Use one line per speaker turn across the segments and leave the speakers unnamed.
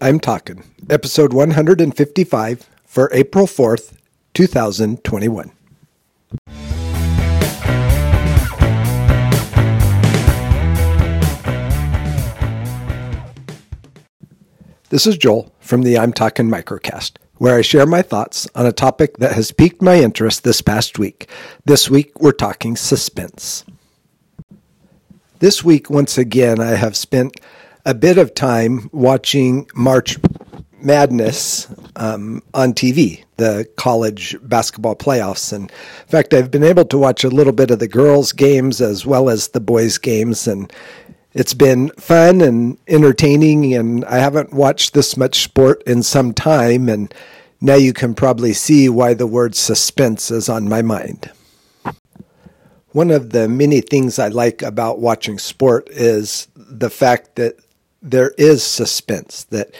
I'm Talking, episode 155 for April 4th, 2021. This is Joel from the I'm Talking Microcast, where I share my thoughts on a topic that has piqued my interest this past week. This week, we're talking suspense. This week, once again, I have spent a bit of time watching March Madness um, on TV, the college basketball playoffs. And in fact, I've been able to watch a little bit of the girls' games as well as the boys' games. And it's been fun and entertaining, and I haven't watched this much sport in some time. And now you can probably see why the word suspense is on my mind. One of the many things I like about watching sport is the fact that there is suspense, that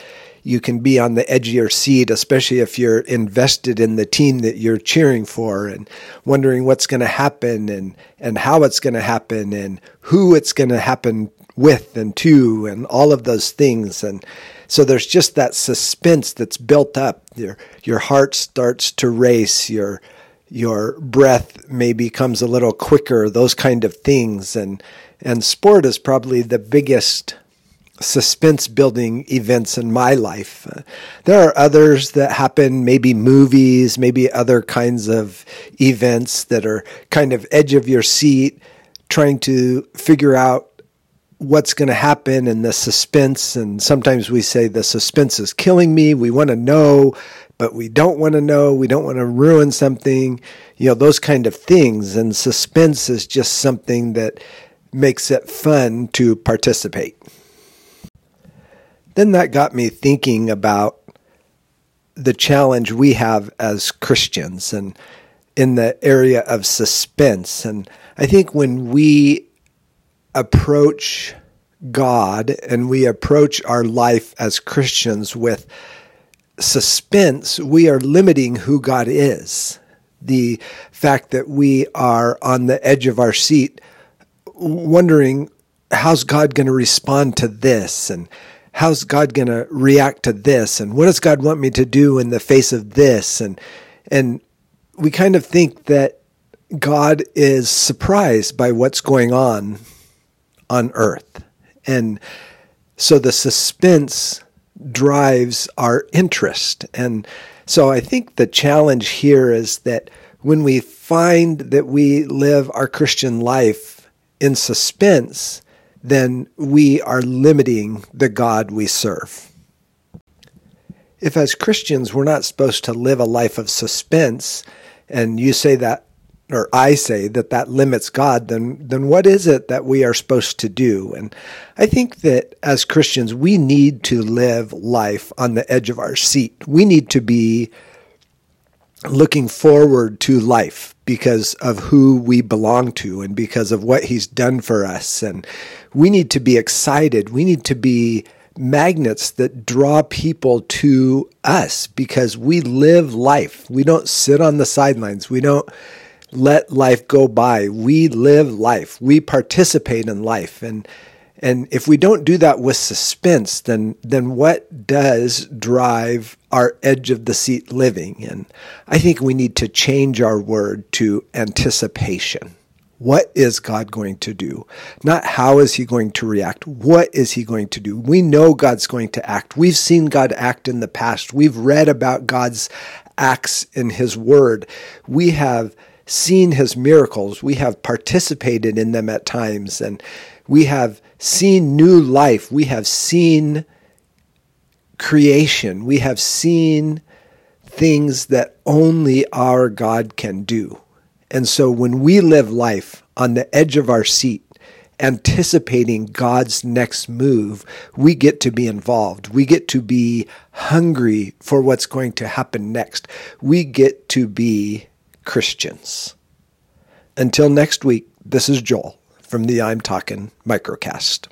you can be on the edge of your seat, especially if you're invested in the team that you're cheering for and wondering what's going to happen and, and how it's going to happen and who it's going to happen with and to and all of those things. And so there's just that suspense that's built up. Your, your heart starts to race. Your, your breath maybe comes a little quicker, those kind of things. And, and sport is probably the biggest suspense building events in my life. Uh, there are others that happen, maybe movies, maybe other kinds of events that are kind of edge of your seat, trying to figure out what's going to happen and the suspense. And sometimes we say the suspense is killing me. We want to know, but we don't want to know. We don't want to ruin something, you know, those kind of things. And suspense is just something that makes it fun to participate. Then that got me thinking about the challenge we have as Christians and in the area of suspense. And I think when we approach God and we approach our life as Christians with suspense, we are limiting who God is. The fact that we are on the edge of our seat, wondering, how's God going to respond to this? And how's God going to react to this? And what does God want me to do in the face of this? And, and we kind of think that God is surprised by what's going on on earth. And so the suspense drives our interest. And so I think the challenge here is that when we find that we live our Christian life in suspense, then we are limiting the God we serve. If, as Christians, we're not supposed to live a life of suspense, and you say that, or I say that that limits God, then, then what is it that we are supposed to do? And I think that as Christians, we need to live life on the edge of our seat. We need to be looking forward to life because of who we belong to and because of what he's done for us. And we need to be excited. We need to be magnets that draw people to us because we live life. We don't sit on the sidelines. We don't let life go by. We live life. We participate in life. And and if we don't do that with suspense, then then what does drive our edge of the seat living? And I think we need to change our word to anticipation. What is God going to do? Not how is he going to react? What is he going to do? We know God's going to act. We've seen God act in the past. We've read about God's acts in his word. We have seen his miracles. We have participated in them at times and we have seen new life. We have seen creation. We have seen things that only our God can do. And so when we live life on the edge of our seat, anticipating God's next move, we get to be involved. We get to be hungry for what's going to happen next. We get to be Christians. Until next week, this is Joel from the I'm Talking Microcast.